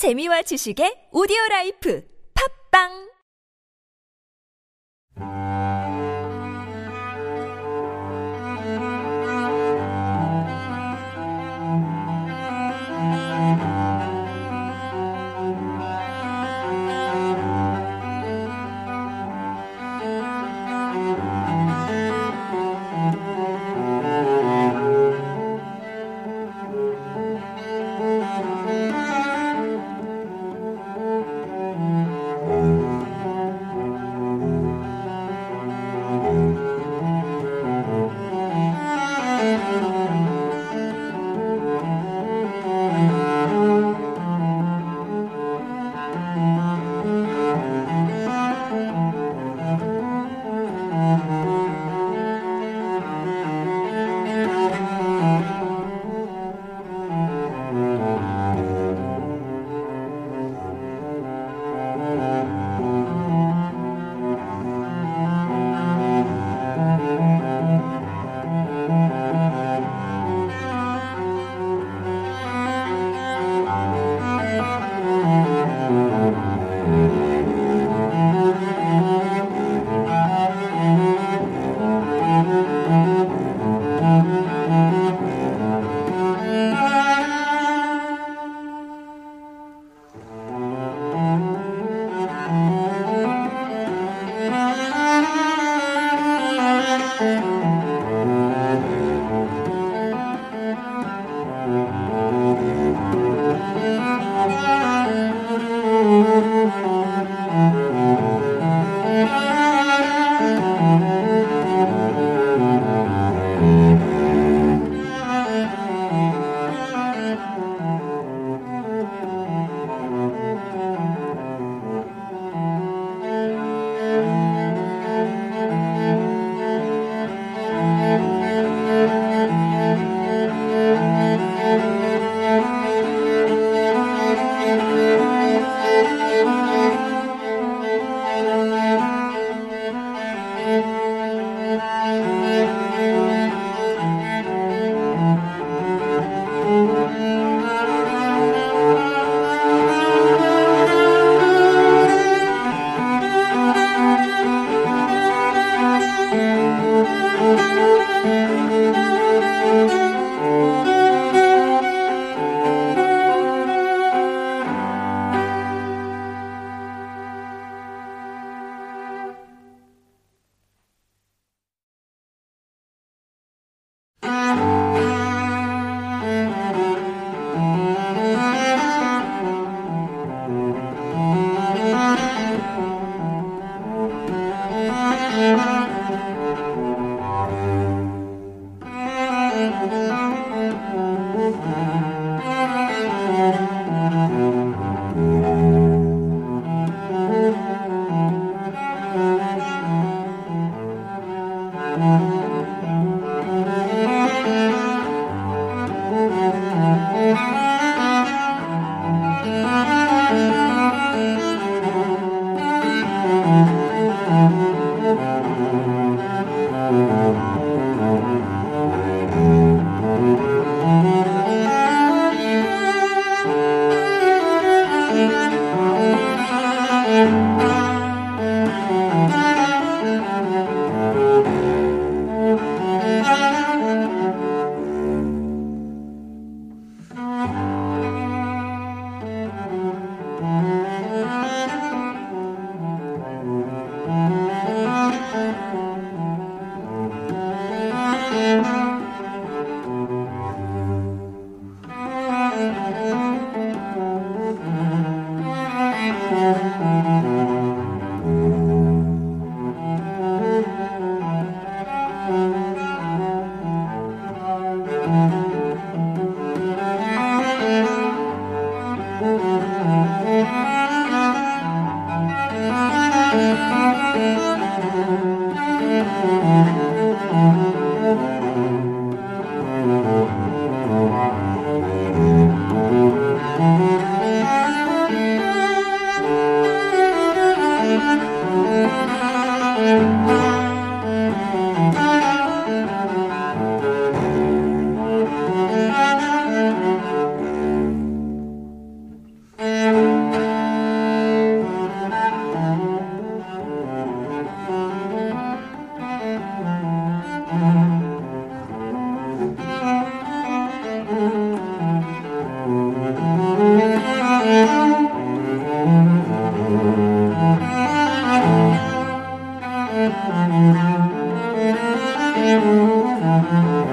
재미와 지식의 오디오 라이프. 팝빵 Thank you.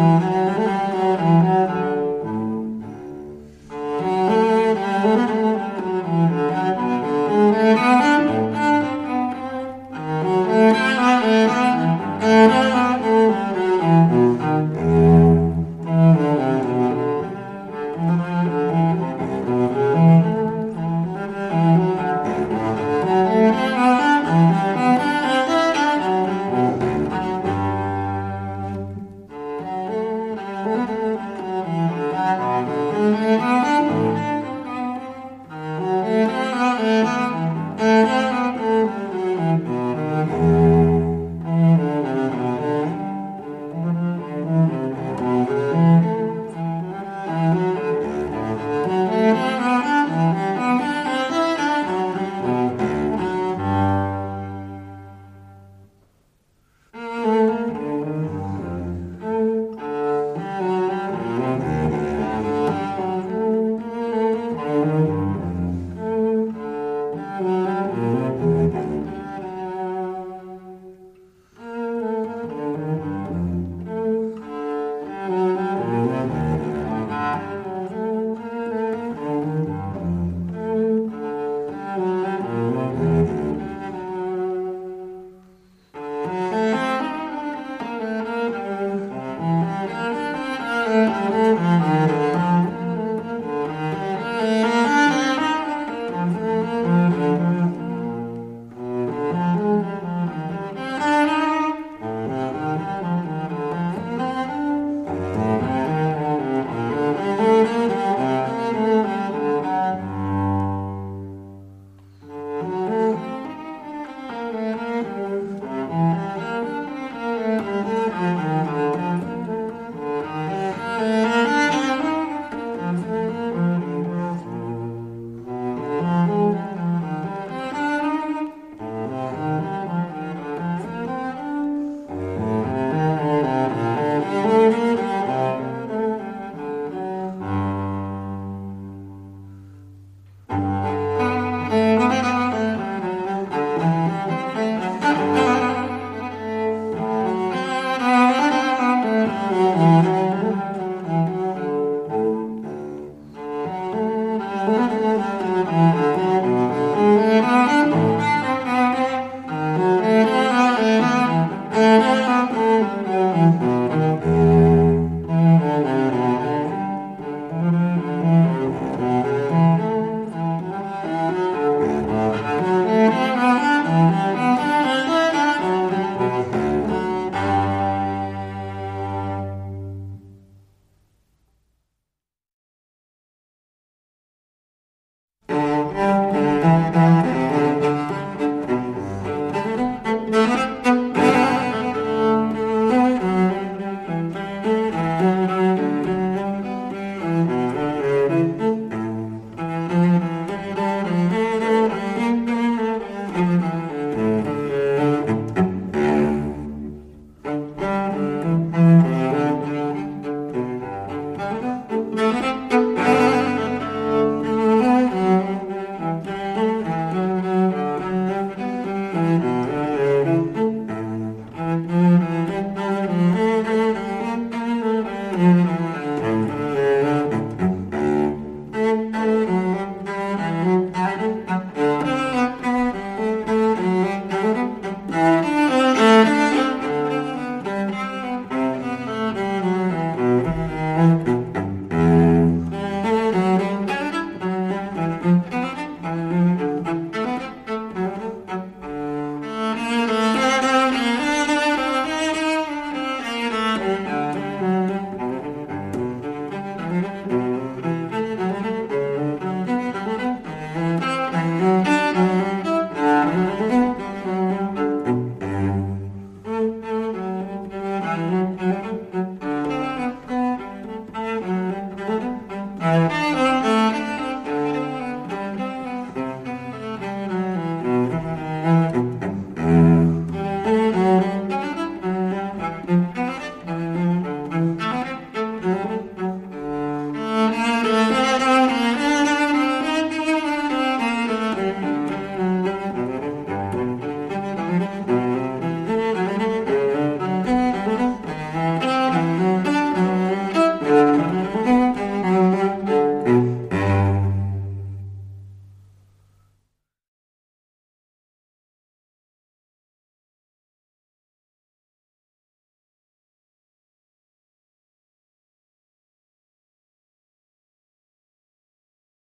Mm-hmm.